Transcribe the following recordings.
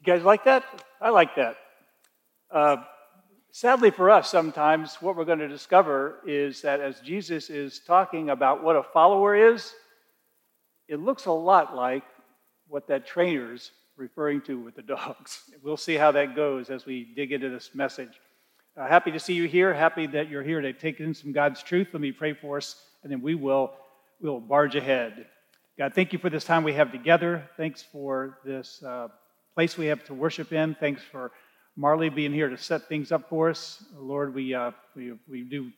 You guys like that? I like that. Uh, sadly for us, sometimes what we're going to discover is that as Jesus is talking about what a follower is, it looks a lot like what that trainer's referring to with the dogs. We'll see how that goes as we dig into this message. Uh, happy to see you here. Happy that you're here to take in some God's truth. Let me pray for us, and then we will we'll barge ahead. God, thank you for this time we have together. Thanks for this uh, place we have to worship in. Thanks for Marley being here to set things up for us. Lord, we, uh, we, we do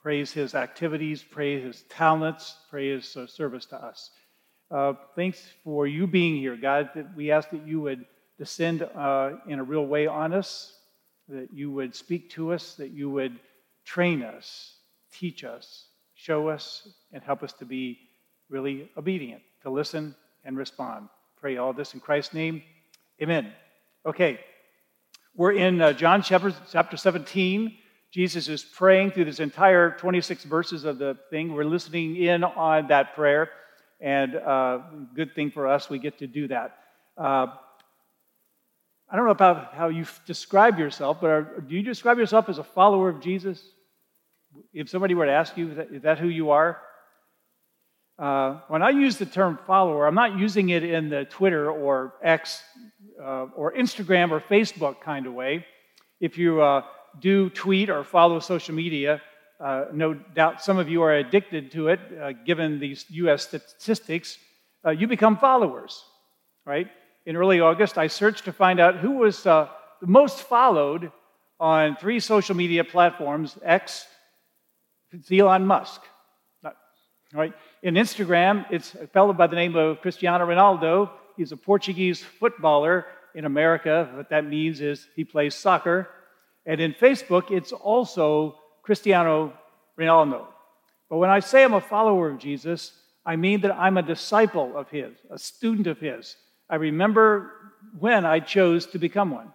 praise his activities, praise his talents, praise his uh, service to us. Uh, thanks for you being here, God. That we ask that you would descend uh, in a real way on us, that you would speak to us, that you would train us, teach us, show us, and help us to be really obedient, to listen and respond. Pray all this in Christ's name. Amen. Okay, we're in uh, John chapter, chapter 17. Jesus is praying through this entire 26 verses of the thing. We're listening in on that prayer, and uh, good thing for us, we get to do that. Uh, I don't know about how you describe yourself, but are, do you describe yourself as a follower of Jesus? If somebody were to ask you, is that, is that who you are? Uh, when I use the term follower, I'm not using it in the Twitter or X uh, or Instagram or Facebook kind of way. If you uh, do tweet or follow social media, uh, no doubt some of you are addicted to it, uh, given these US statistics. Uh, you become followers, right? In early August, I searched to find out who was the most followed on three social media platforms X, Elon Musk. Right? In Instagram, it's a fellow by the name of Cristiano Ronaldo. He's a Portuguese footballer in America. What that means is he plays soccer. And in Facebook, it's also Cristiano Ronaldo. But when I say I'm a follower of Jesus, I mean that I'm a disciple of his, a student of his. I remember when I chose to become one.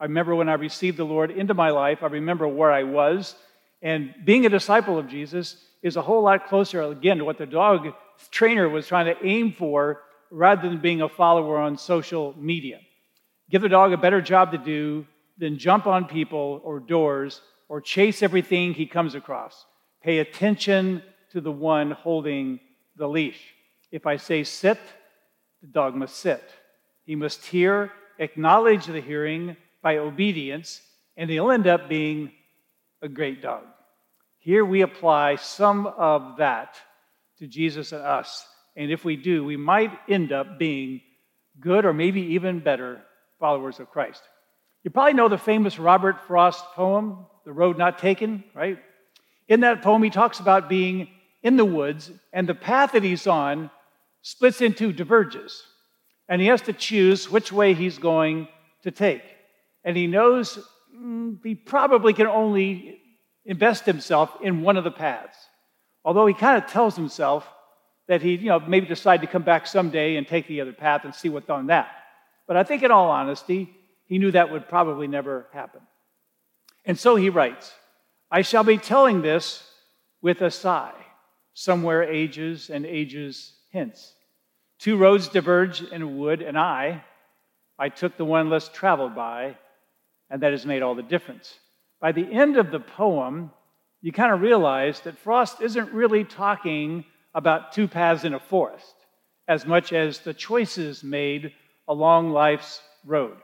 I remember when I received the Lord into my life. I remember where I was. And being a disciple of Jesus is a whole lot closer, again, to what the dog trainer was trying to aim for rather than being a follower on social media. Give the dog a better job to do than jump on people or doors or chase everything he comes across. Pay attention to the one holding the leash. If I say sit, the dog must sit. He must hear, acknowledge the hearing by obedience, and he'll end up being a great dog. Here we apply some of that to Jesus and us. And if we do, we might end up being good or maybe even better followers of Christ. You probably know the famous Robert Frost poem, The Road Not Taken, right? In that poem, he talks about being in the woods, and the path that he's on splits into diverges. And he has to choose which way he's going to take. And he knows mm, he probably can only invest himself in one of the paths. Although he kind of tells himself that he, you know, maybe decide to come back someday and take the other path and see what's on that. But I think, in all honesty, he knew that would probably never happen. And so he writes, I shall be telling this with a sigh, somewhere ages and ages hence. Two roads diverge in a wood, and I, I took the one less traveled by, and that has made all the difference. By the end of the poem, you kind of realize that Frost isn't really talking about two paths in a forest as much as the choices made along life's road.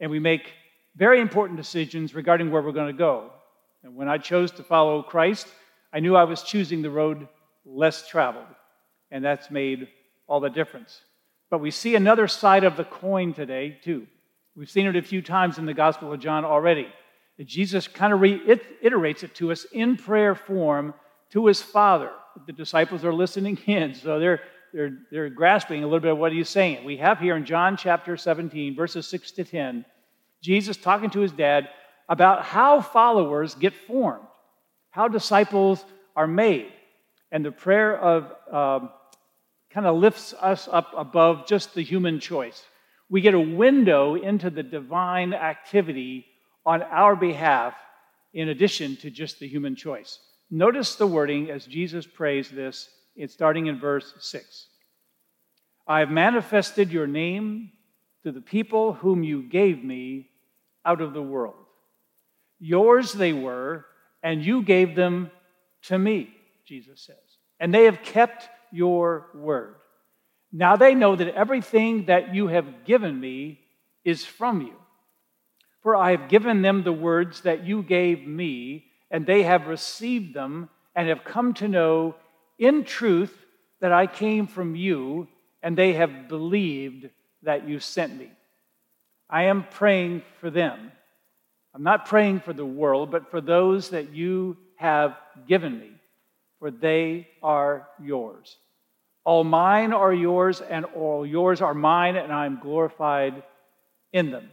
And we make very important decisions regarding where we're going to go. And when I chose to follow Christ, I knew I was choosing the road less traveled. And that's made all the difference. But we see another side of the coin today, too. We've seen it a few times in the Gospel of John already. Jesus kind of reiterates it to us in prayer form to his Father. The disciples are listening in, so they're, they're, they're grasping a little bit of what he's saying. We have here in John chapter 17, verses 6 to 10, Jesus talking to his dad about how followers get formed, how disciples are made. And the prayer of um, kind of lifts us up above just the human choice. We get a window into the divine activity on our behalf in addition to just the human choice. Notice the wording as Jesus prays this, it's starting in verse 6. I have manifested your name to the people whom you gave me out of the world. Yours they were, and you gave them to me, Jesus says. And they have kept your word. Now they know that everything that you have given me is from you. For I have given them the words that you gave me, and they have received them and have come to know in truth that I came from you, and they have believed that you sent me. I am praying for them. I'm not praying for the world, but for those that you have given me, for they are yours. All mine are yours, and all yours are mine, and I am glorified in them.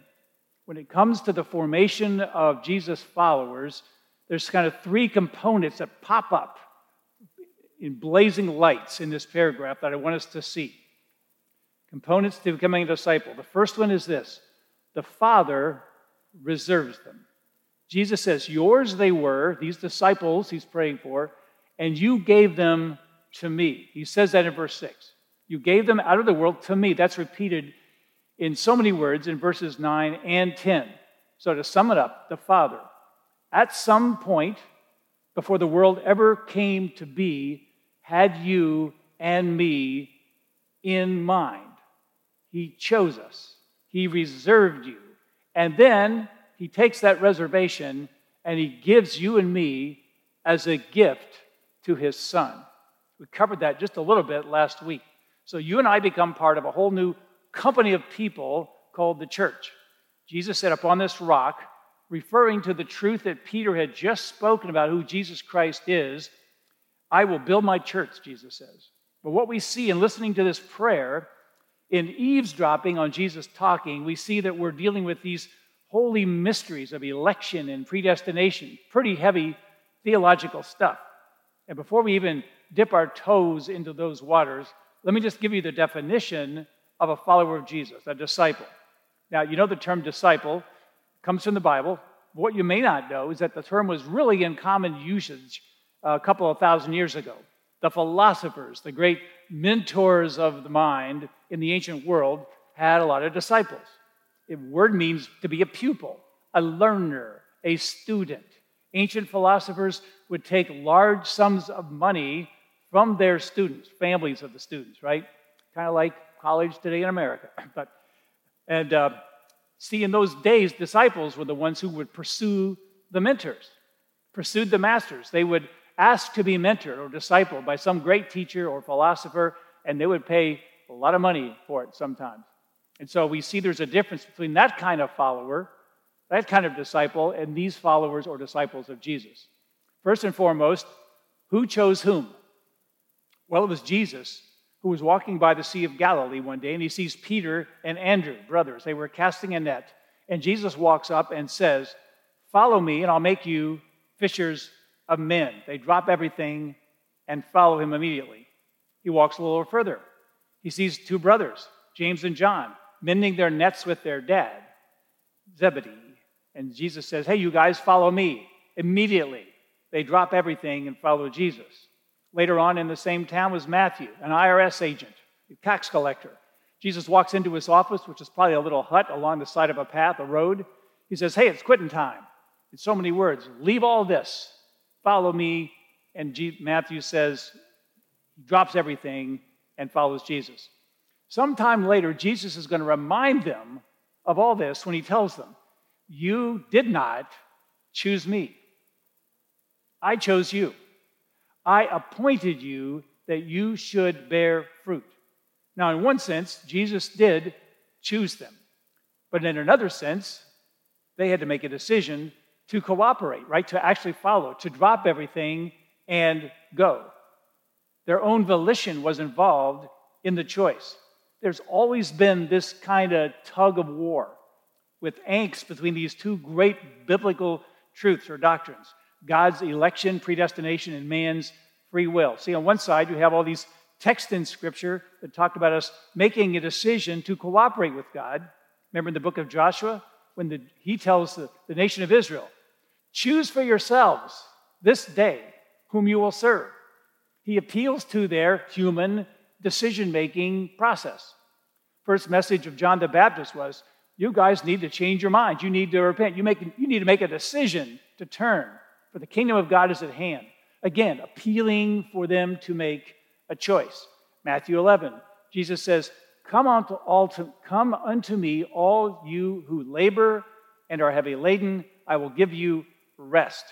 When it comes to the formation of Jesus' followers, there's kind of three components that pop up in blazing lights in this paragraph that I want us to see. Components to becoming a disciple. The first one is this the Father reserves them. Jesus says, Yours they were, these disciples he's praying for, and you gave them to me. He says that in verse 6. You gave them out of the world to me. That's repeated in so many words in verses 9 and 10. So, to sum it up, the Father, at some point before the world ever came to be, had you and me in mind. He chose us, He reserved you. And then He takes that reservation and He gives you and me as a gift to His Son. We covered that just a little bit last week. So, you and I become part of a whole new company of people called the church. Jesus said, Upon this rock, referring to the truth that Peter had just spoken about who Jesus Christ is, I will build my church, Jesus says. But what we see in listening to this prayer, in eavesdropping on Jesus talking, we see that we're dealing with these holy mysteries of election and predestination, pretty heavy theological stuff. And before we even dip our toes into those waters, let me just give you the definition of a follower of Jesus, a disciple. Now, you know the term disciple comes from the Bible. What you may not know is that the term was really in common usage uh, a couple of thousand years ago. The philosophers, the great mentors of the mind in the ancient world, had a lot of disciples. The word means to be a pupil, a learner, a student. Ancient philosophers would take large sums of money from their students, families of the students, right? Kind of like college today in America. But and uh, see, in those days, disciples were the ones who would pursue the mentors, pursued the masters. They would ask to be mentored or discipled by some great teacher or philosopher, and they would pay a lot of money for it sometimes. And so we see there's a difference between that kind of follower, that kind of disciple, and these followers or disciples of Jesus. First and foremost, who chose whom? Well, it was Jesus who was walking by the Sea of Galilee one day, and he sees Peter and Andrew, brothers. They were casting a net. And Jesus walks up and says, Follow me, and I'll make you fishers of men. They drop everything and follow him immediately. He walks a little further. He sees two brothers, James and John, mending their nets with their dad, Zebedee. And Jesus says, Hey, you guys, follow me. Immediately, they drop everything and follow Jesus. Later on in the same town was Matthew, an IRS agent, a tax collector. Jesus walks into his office, which is probably a little hut along the side of a path, a road. He says, Hey, it's quitting time. In so many words, leave all this, follow me. And Matthew says, he drops everything and follows Jesus. Sometime later, Jesus is going to remind them of all this when he tells them, You did not choose me, I chose you. I appointed you that you should bear fruit. Now, in one sense, Jesus did choose them. But in another sense, they had to make a decision to cooperate, right? To actually follow, to drop everything and go. Their own volition was involved in the choice. There's always been this kind of tug of war with angst between these two great biblical truths or doctrines. God's election, predestination, and man's free will. See, on one side, you have all these texts in Scripture that talk about us making a decision to cooperate with God. Remember in the book of Joshua, when the, he tells the, the nation of Israel, choose for yourselves this day whom you will serve. He appeals to their human decision making process. First message of John the Baptist was you guys need to change your minds. You need to repent. You, make, you need to make a decision to turn, for the kingdom of God is at hand. Again, appealing for them to make a choice. Matthew 11, Jesus says, Come unto, all to, come unto me, all you who labor and are heavy laden, I will give you rest.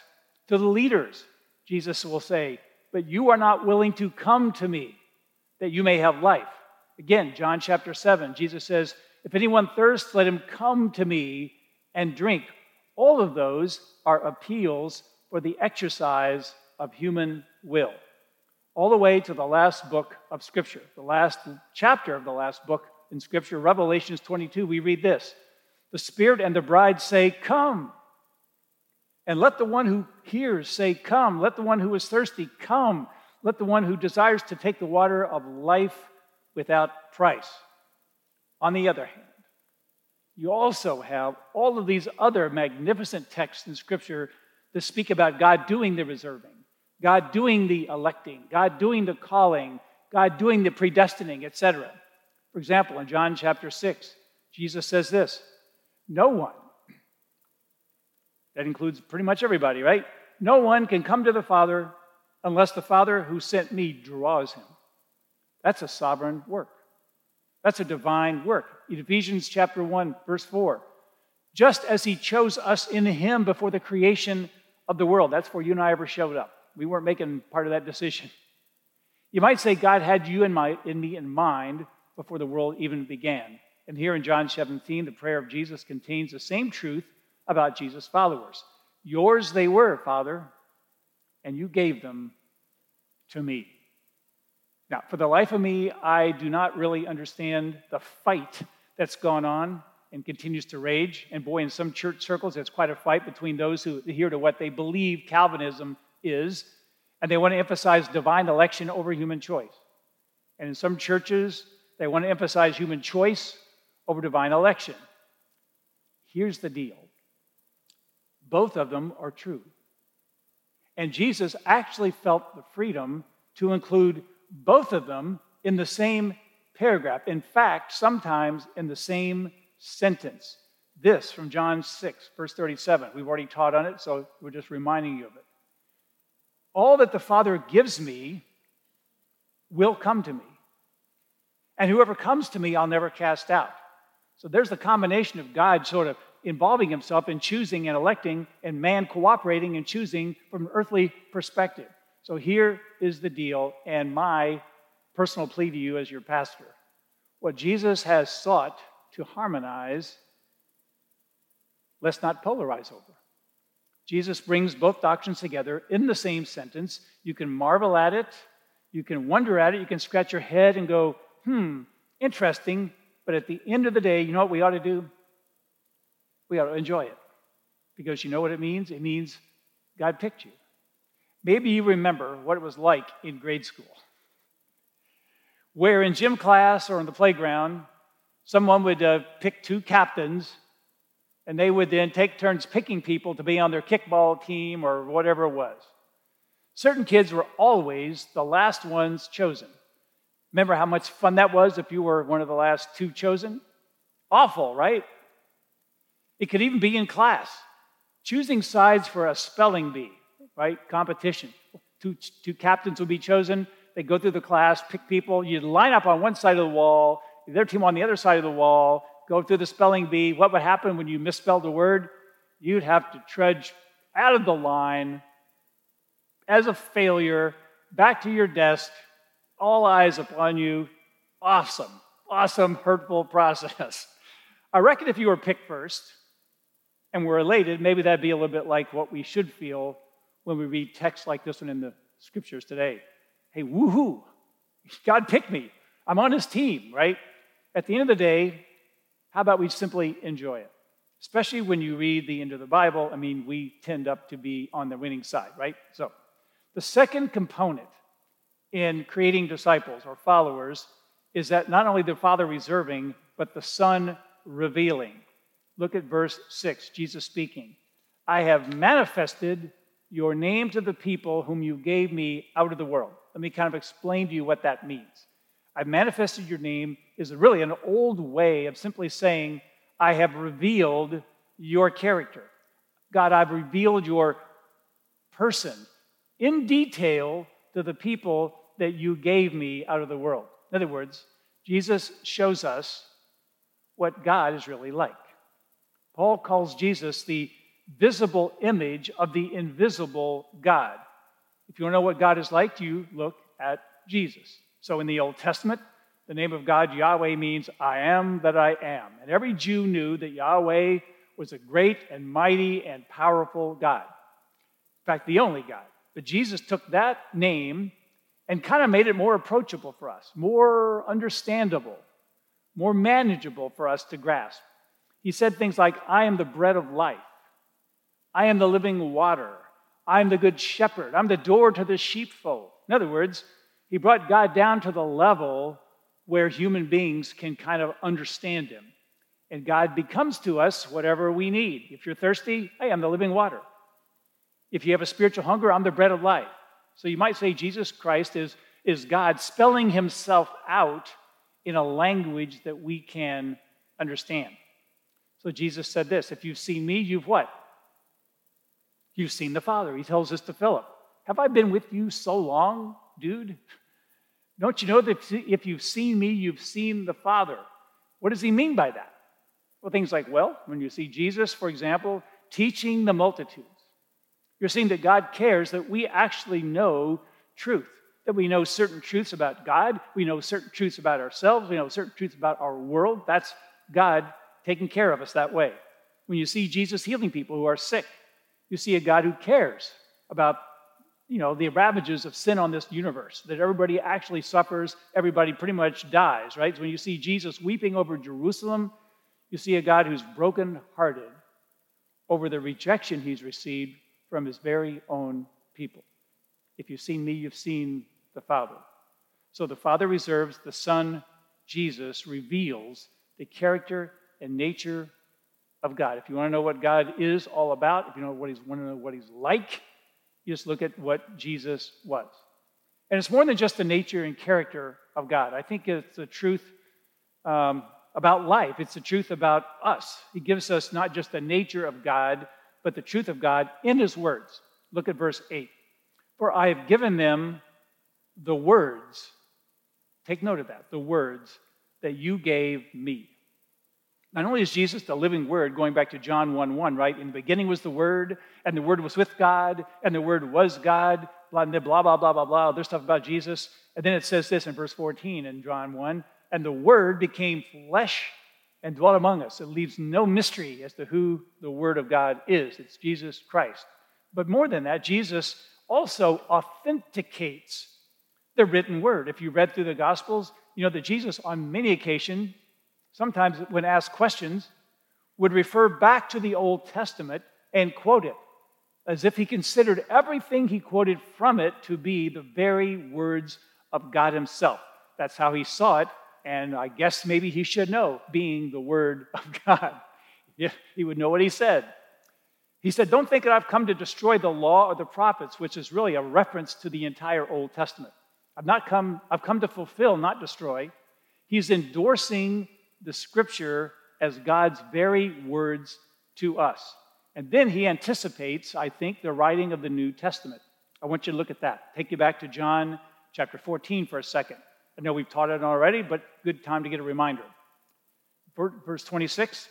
To the leaders, Jesus will say, But you are not willing to come to me, that you may have life. Again, John chapter 7, Jesus says, if anyone thirsts, let him come to me and drink. All of those are appeals for the exercise of human will. All the way to the last book of Scripture, the last chapter of the last book in Scripture, Revelations 22, we read this The Spirit and the bride say, Come. And let the one who hears say, Come. Let the one who is thirsty come. Let the one who desires to take the water of life without price. On the other hand, you also have all of these other magnificent texts in Scripture that speak about God doing the reserving, God doing the electing, God doing the calling, God doing the predestining, etc. For example, in John chapter 6, Jesus says this No one, that includes pretty much everybody, right? No one can come to the Father unless the Father who sent me draws him. That's a sovereign work. That's a divine work. In Ephesians chapter 1, verse 4. Just as he chose us in him before the creation of the world. That's where you and I ever showed up. We weren't making part of that decision. You might say God had you and, my, in me in mind before the world even began. And here in John 17, the prayer of Jesus contains the same truth about Jesus' followers. Yours they were, Father, and you gave them to me. Now, for the life of me, I do not really understand the fight that's gone on and continues to rage. And boy, in some church circles, it's quite a fight between those who adhere to what they believe Calvinism is, and they want to emphasize divine election over human choice. And in some churches, they want to emphasize human choice over divine election. Here's the deal both of them are true. And Jesus actually felt the freedom to include both of them in the same paragraph. In fact, sometimes in the same sentence. This from John 6, verse 37. We've already taught on it, so we're just reminding you of it. All that the Father gives me will come to me. And whoever comes to me, I'll never cast out. So there's the combination of God sort of involving himself in choosing and electing, and man cooperating and choosing from an earthly perspective. So here is the deal, and my personal plea to you as your pastor. What Jesus has sought to harmonize, let's not polarize over. Jesus brings both doctrines together in the same sentence. You can marvel at it, you can wonder at it, you can scratch your head and go, hmm, interesting. But at the end of the day, you know what we ought to do? We ought to enjoy it. Because you know what it means? It means God picked you. Maybe you remember what it was like in grade school, where in gym class or in the playground, someone would uh, pick two captains, and they would then take turns picking people to be on their kickball team or whatever it was. Certain kids were always the last ones chosen. Remember how much fun that was if you were one of the last two chosen? Awful, right? It could even be in class. Choosing sides for a spelling bee right? Competition. Two, two captains will be chosen. They go through the class, pick people. You line up on one side of the wall, their team on the other side of the wall, go through the spelling bee. What would happen when you misspelled a word? You'd have to trudge out of the line as a failure, back to your desk, all eyes upon you. Awesome, awesome, hurtful process. I reckon if you were picked first and were elated, maybe that'd be a little bit like what we should feel when we read texts like this one in the scriptures today. Hey, woohoo! God picked me. I'm on his team, right? At the end of the day, how about we simply enjoy it? Especially when you read the end of the Bible. I mean, we tend up to be on the winning side, right? So, the second component in creating disciples or followers is that not only the Father reserving, but the Son revealing. Look at verse 6, Jesus speaking. I have manifested your name to the people whom you gave me out of the world. Let me kind of explain to you what that means. I've manifested your name is really an old way of simply saying, I have revealed your character. God, I've revealed your person in detail to the people that you gave me out of the world. In other words, Jesus shows us what God is really like. Paul calls Jesus the visible image of the invisible God. If you want to know what God is like, you look at Jesus. So in the Old Testament, the name of God, Yahweh, means I am that I am. And every Jew knew that Yahweh was a great and mighty and powerful God. In fact, the only God. But Jesus took that name and kind of made it more approachable for us, more understandable, more manageable for us to grasp. He said things like, I am the bread of life, I am the living water, I am the good shepherd, I'm the door to the sheepfold. In other words, he brought God down to the level where human beings can kind of understand him. And God becomes to us whatever we need. If you're thirsty, hey, I'm the living water. If you have a spiritual hunger, I'm the bread of life. So you might say Jesus Christ is, is God spelling himself out in a language that we can understand. So Jesus said this If you've seen me, you've what? You've seen the Father. He tells this to Philip. Have I been with you so long, dude? Don't you know that if you've seen me, you've seen the Father? What does he mean by that? Well, things like, well, when you see Jesus, for example, teaching the multitudes, you're seeing that God cares that we actually know truth, that we know certain truths about God, we know certain truths about ourselves, we know certain truths about our world. That's God taking care of us that way. When you see Jesus healing people who are sick, you see a God who cares about you know the ravages of sin on this universe that everybody actually suffers everybody pretty much dies right so when you see jesus weeping over jerusalem you see a god who's broken hearted over the rejection he's received from his very own people. If you've seen me, you've seen the Father. So the Father reserves, the Son, Jesus, reveals the character and nature of God. If you want to know what God is all about, if you know what he's, want to know what he's like, you just look at what Jesus was. And it's more than just the nature and character of God. I think it's the truth um, about life, it's the truth about us. He gives us not just the nature of God, but the truth of God in his words. Look at verse 8. For I have given them the words, take note of that, the words that you gave me. Not only is Jesus the living word, going back to John 1 1, right? In the beginning was the word, and the word was with God, and the word was God, blah, blah, blah, blah, blah, blah, other stuff about Jesus. And then it says this in verse 14 in John 1 and the word became flesh and dwelt among us. It leaves no mystery as to who the Word of God is. It's Jesus Christ. But more than that, Jesus also authenticates the written word. If you read through the Gospels, you know that Jesus, on many occasions, sometimes when asked questions, would refer back to the Old Testament and quote it as if he considered everything he quoted from it to be the very words of God Himself. That's how he saw it and I guess maybe he should know, being the Word of God. he would know what he said. He said, Don't think that I've come to destroy the law or the prophets, which is really a reference to the entire Old Testament. I've not come, I've come to fulfill, not destroy. He's endorsing the scripture as God's very words to us. And then he anticipates, I think, the writing of the New Testament. I want you to look at that. Take you back to John chapter 14 for a second. I know we've taught it already, but good time to get a reminder. Verse 26,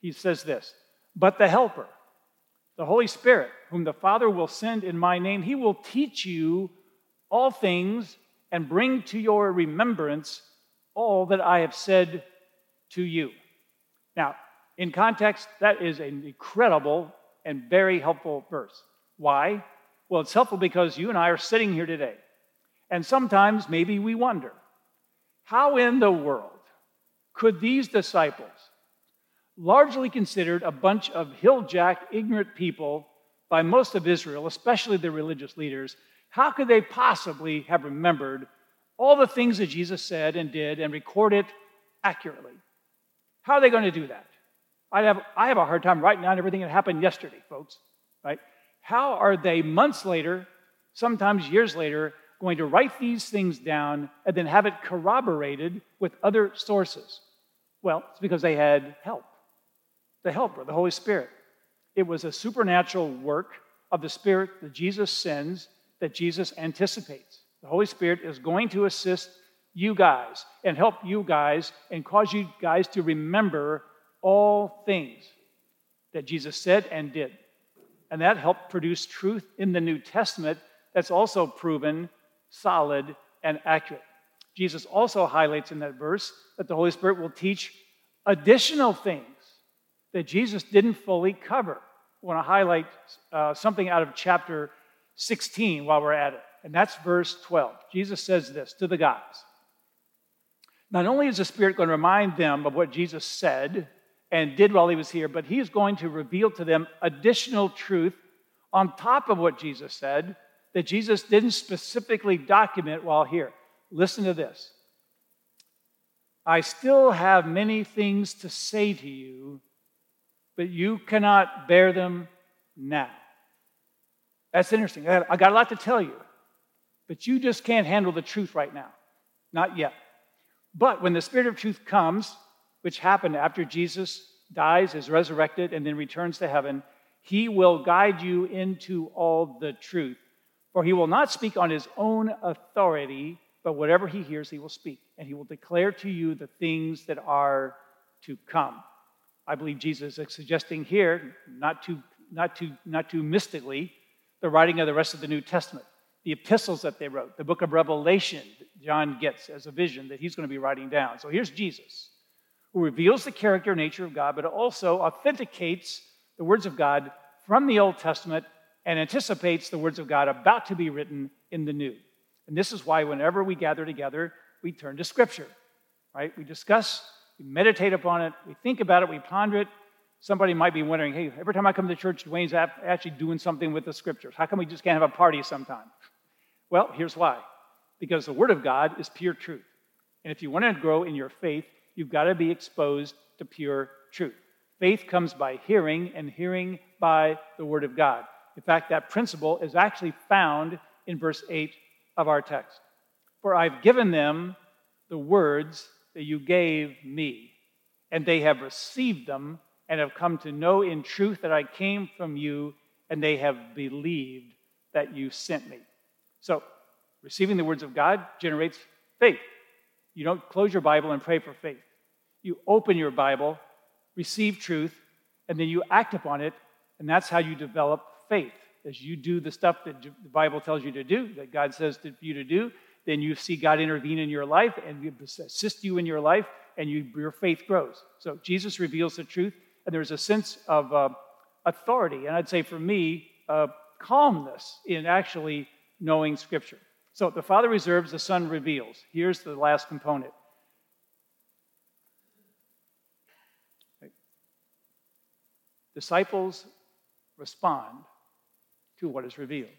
he says this But the Helper, the Holy Spirit, whom the Father will send in my name, he will teach you all things and bring to your remembrance all that I have said to you. Now, in context, that is an incredible and very helpful verse. Why? Well, it's helpful because you and I are sitting here today. And sometimes maybe we wonder how in the world could these disciples, largely considered a bunch of hilljack, ignorant people by most of Israel, especially the religious leaders, how could they possibly have remembered all the things that Jesus said and did and record it accurately? How are they going to do that? I have, I have a hard time writing down everything that happened yesterday, folks, right? How are they months later, sometimes years later, going to write these things down and then have it corroborated with other sources? Well, it's because they had help. The helper, the Holy Spirit. It was a supernatural work of the Spirit that Jesus sends, that Jesus anticipates. The Holy Spirit is going to assist you guys and help you guys and cause you guys to remember all things that Jesus said and did. And that helped produce truth in the New Testament that's also proven solid and accurate. Jesus also highlights in that verse that the Holy Spirit will teach additional things that Jesus didn't fully cover. I want to highlight uh, something out of chapter 16 while we're at it, and that's verse 12. Jesus says this to the guys Not only is the Spirit going to remind them of what Jesus said and did while he was here, but he is going to reveal to them additional truth on top of what Jesus said that Jesus didn't specifically document while here. Listen to this. I still have many things to say to you, but you cannot bear them now. That's interesting. I got a lot to tell you, but you just can't handle the truth right now. Not yet. But when the Spirit of truth comes, which happened after Jesus dies, is resurrected, and then returns to heaven, he will guide you into all the truth. For he will not speak on his own authority, but whatever he hears, he will speak. And he will declare to you the things that are to come. I believe Jesus is suggesting here, not too, not too, not too mystically, the writing of the rest of the New Testament, the epistles that they wrote, the book of Revelation John gets as a vision that he's going to be writing down. So here's Jesus who reveals the character and nature of God, but also authenticates the words of God from the Old Testament and anticipates the words of God about to be written in the New. And this is why, whenever we gather together, we turn to Scripture, right? We discuss, we meditate upon it, we think about it, we ponder it. Somebody might be wondering, hey, every time I come to church, Dwayne's actually doing something with the Scriptures. How come we just can't have a party sometime? Well, here's why because the Word of God is pure truth. And if you want to grow in your faith, you've got to be exposed to pure truth. Faith comes by hearing, and hearing by the Word of God. In fact, that principle is actually found in verse 8 of our text. For I've given them the words that you gave me, and they have received them and have come to know in truth that I came from you, and they have believed that you sent me. So, receiving the words of God generates faith. You don't close your Bible and pray for faith. You open your Bible, receive truth, and then you act upon it, and that's how you develop faith. As you do the stuff that the Bible tells you to do, that God says for you to do, then you see God intervene in your life and assist you in your life, and you, your faith grows. So Jesus reveals the truth, and there's a sense of uh, authority, and I'd say for me, uh, calmness in actually knowing Scripture. So the Father reserves, the Son reveals. Here's the last component. Disciples respond to what is revealed.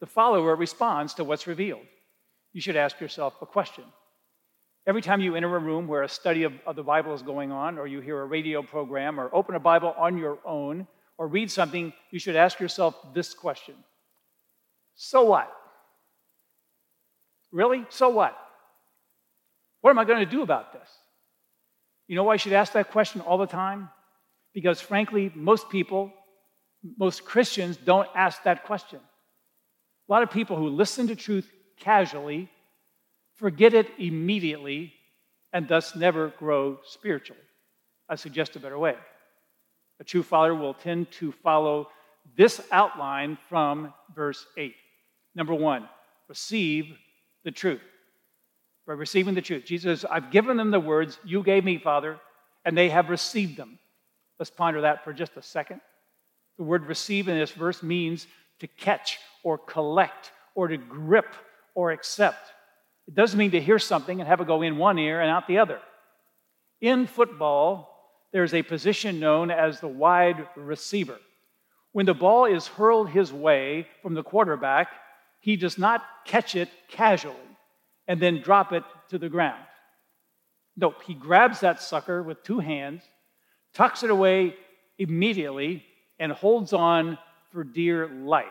The follower responds to what's revealed. You should ask yourself a question. Every time you enter a room where a study of, of, the Bible is going on, or you hear a radio program, or open a Bible on your own, or read something, you should ask yourself this question So what? Really? So what? What am I going to do about this? You know why I should ask that question all the time? Because frankly, most people, most Christians don't ask that question. A lot of people who listen to truth casually forget it immediately and thus never grow spiritually. I suggest a better way. A true follower will tend to follow this outline from verse 8. Number one, receive the truth. By receiving the truth. Jesus I've given them the words you gave me, Father, and they have received them. Let's ponder that for just a second. The word receive in this verse means to catch or collect or to grip or accept. It doesn't mean to hear something and have it go in one ear and out the other. In football, there's a position known as the wide receiver. When the ball is hurled his way from the quarterback, he does not catch it casually and then drop it to the ground. Nope, he grabs that sucker with two hands, tucks it away immediately, and holds on for dear life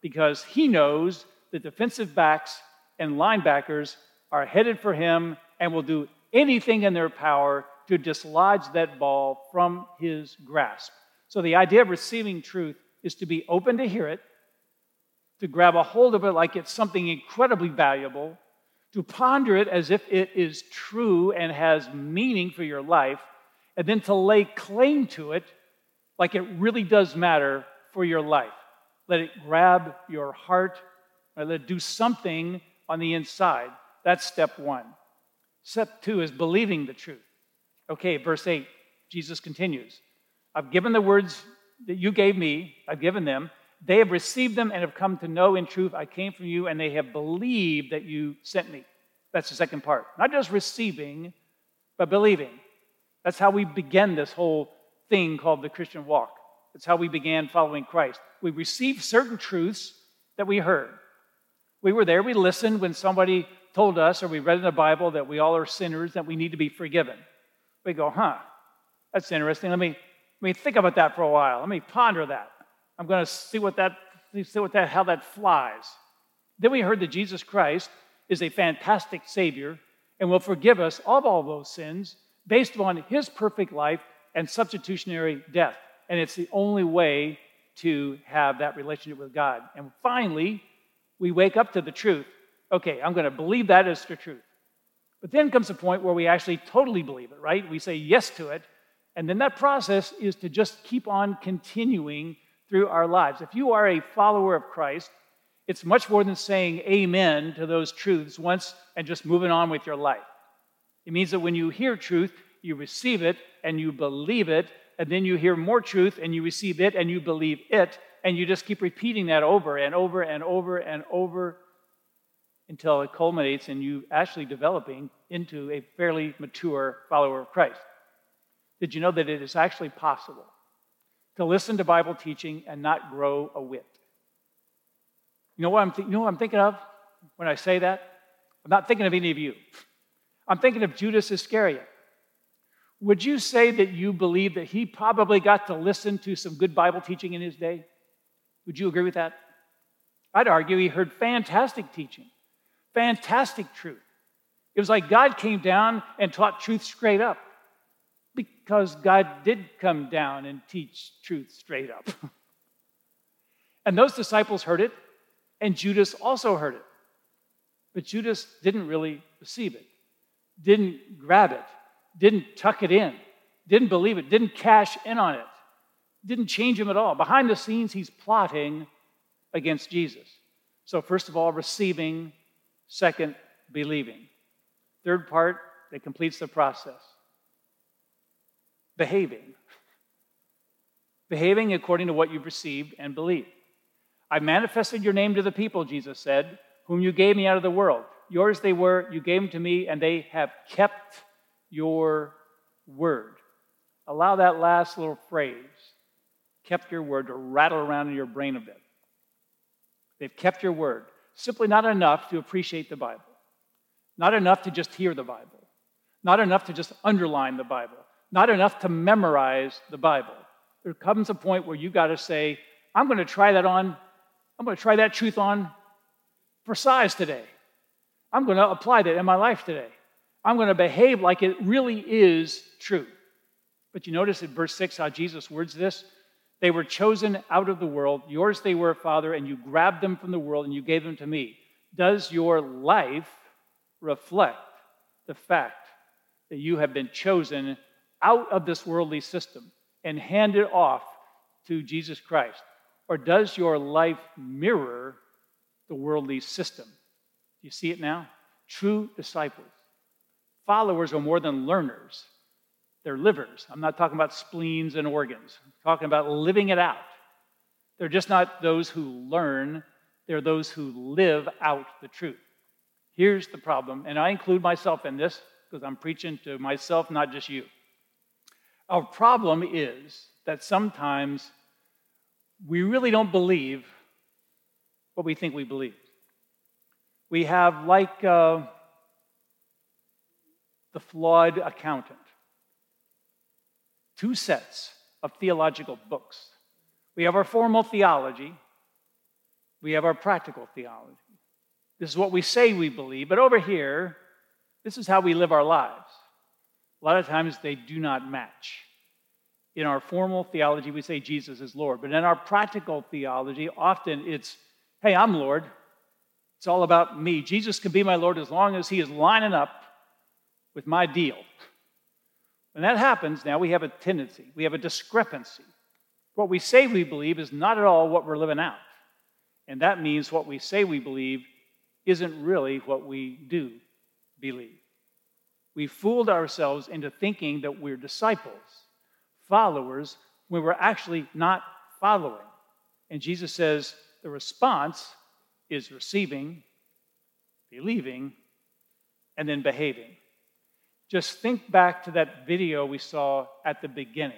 because he knows the defensive backs and linebackers are headed for him and will do anything in their power to dislodge that ball from his grasp. So the idea of receiving truth is to be open to hear it, to grab a hold of it like it's something incredibly valuable, to ponder it as if it is true and has meaning for your life, and then to lay claim to it like it really does matter for your life. Let it grab your heart, let it do something on the inside. That's step one. Step two is believing the truth. Okay, verse 8, Jesus continues I've given the words that you gave me, I've given them. They have received them and have come to know in truth I came from you, and they have believed that you sent me. That's the second part. Not just receiving, but believing. That's how we begin this whole thing called the Christian walk. It's how we began following Christ. We received certain truths that we heard. We were there, we listened when somebody told us, or we read in the Bible that we all are sinners, that we need to be forgiven. We go, huh, that's interesting. Let me, let me think about that for a while. Let me ponder that. I'm going to see what that, see what that, how that flies. Then we heard that Jesus Christ is a fantastic Savior and will forgive us of all those sins based upon His perfect life and substitutionary death. And it's the only way to have that relationship with God. And finally, we wake up to the truth. Okay, I'm going to believe that as the truth. But then comes a point where we actually totally believe it, right? We say yes to it. And then that process is to just keep on continuing through our lives. If you are a follower of Christ, it's much more than saying amen to those truths once and just moving on with your life. It means that when you hear truth, you receive it and you believe it, and then you hear more truth and you receive it and you believe it, and you just keep repeating that over and over and over and over until it culminates in you actually developing into a fairly mature follower of Christ. Did you know that it is actually possible to listen to Bible teaching and not grow a whit? You know what I'm, th- you know what I'm thinking of when I say that? I'm not thinking of any of you. I'm thinking of Judas Iscariot. Would you say that you believe that he probably got to listen to some good Bible teaching in his day? Would you agree with that? I'd argue he heard fantastic teaching, fantastic truth. It was like God came down and taught truth straight up because God did come down and teach truth straight up. and those disciples heard it, and Judas also heard it. But Judas didn't really receive it, didn't grab it, didn't tuck it in, didn't believe it, didn't cash in on it, didn't change him at all. Behind the scenes, he's plotting against Jesus. So, first of all, receiving, second, believing. Third part that completes the process behaving. Behaving according to what you've received and believed. I manifested your name to the people, Jesus said, whom you gave me out of the world. Yours they were, you gave them to me, and they have kept your word. Allow that last little phrase, kept your word, to rattle around in your brain a bit. They've kept your word. Simply not enough to appreciate the Bible, not enough to just hear the Bible, not enough to just underline the Bible, not enough to memorize the Bible. There comes a point where you got to say, I'm going to try that on I'm going to try that truth on for size today. I'm going to apply that in my life today. I'm going to behave like it really is true. But you notice in verse 6 how Jesus words this? They were chosen out of the world. Yours they were, Father, and you grabbed them from the world and you gave them to me. Does your life reflect the fact that you have been chosen out of this worldly system and hand it off to Jesus Christ? Or does your life mirror the worldly system? Do you see it now? True disciples. Followers are more than learners, they're livers. I'm not talking about spleens and organs, I'm talking about living it out. They're just not those who learn, they're those who live out the truth. Here's the problem, and I include myself in this because I'm preaching to myself, not just you. Our problem is that sometimes we really don't believe what we think we believe. We have, like uh, the flawed accountant, two sets of theological books. We have our formal theology, we have our practical theology. This is what we say we believe, but over here, this is how we live our lives. A lot of times they do not match. In our formal theology, we say Jesus is Lord, but in our practical theology, often it's, hey, I'm Lord. It's all about me. Jesus can be my Lord as long as he is lining up with my deal. When that happens, now we have a tendency, we have a discrepancy. What we say we believe is not at all what we're living out. And that means what we say we believe isn't really what we do believe. We fooled ourselves into thinking that we're disciples, followers, when we're actually not following. And Jesus says the response is receiving, believing, and then behaving. Just think back to that video we saw at the beginning.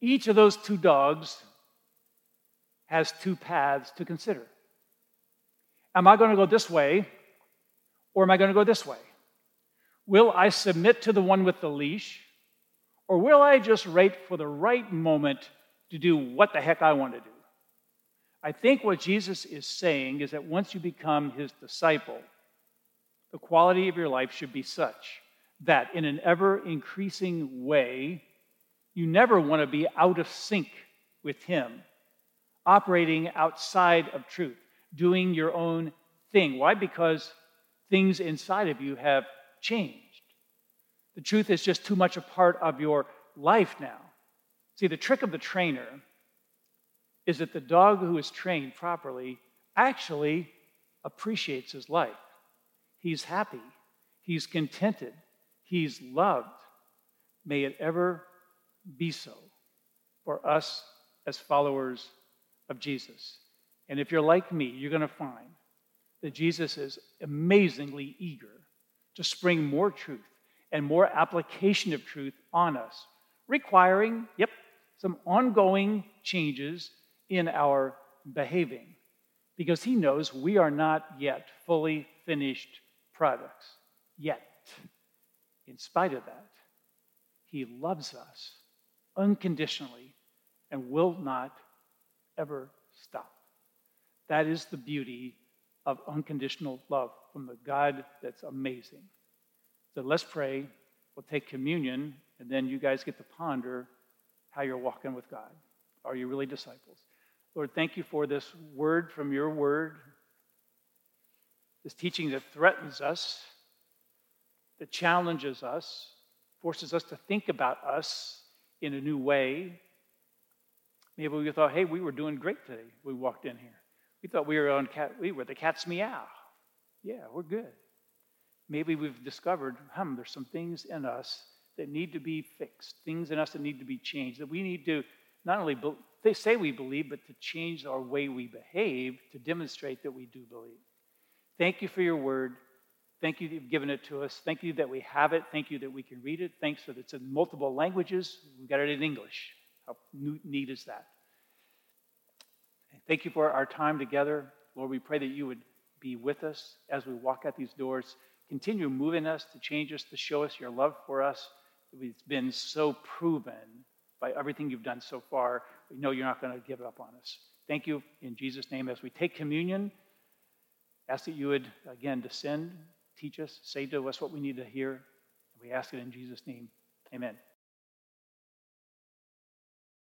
Each of those two dogs has two paths to consider. Am I going to go this way or am I going to go this way? Will I submit to the one with the leash or will I just wait for the right moment to do what the heck I want to do? I think what Jesus is saying is that once you become his disciple, the quality of your life should be such that in an ever increasing way, you never want to be out of sync with him, operating outside of truth, doing your own thing. Why? Because things inside of you have changed. The truth is just too much a part of your life now. See, the trick of the trainer is that the dog who is trained properly actually appreciates his life. He's happy, he's contented, he's loved. May it ever be so for us as followers of Jesus. And if you're like me, you're going to find that Jesus is amazingly eager to spring more truth and more application of truth on us, requiring, yep, some ongoing changes in our behaving because he knows we are not yet fully finished products. Yet. In spite of that, he loves us unconditionally and will not ever stop. That is the beauty of unconditional love from the God that's amazing. So let's pray. We'll take communion, and then you guys get to ponder how you're walking with God. Are you really disciples? Lord, thank you for this word from your word, this teaching that threatens us, that challenges us, forces us to think about us in a new way. Maybe we thought, hey, we were doing great today. We walked in here. We thought we were on cat, we were the cat's meow. Yeah, we're good. Maybe we've discovered, hmm, there's some things in us that need to be fixed, things in us that need to be changed, that we need to not only be, they say we believe, but to change our way we behave to demonstrate that we do believe. Thank you for your word. Thank you that you've given it to us. Thank you that we have it. Thank you that we can read it. Thanks that it's in multiple languages. We've got it in English. How neat is that? Thank you for our time together. Lord, we pray that you would be with us as we walk out these doors. Continue moving us to change us, to show us your love for us. It's been so proven by everything you've done so far. We know you're not going to give up on us. Thank you in Jesus' name. As we take communion, ask that you would again descend, teach us, say to us what we need to hear. We ask it in Jesus' name. Amen.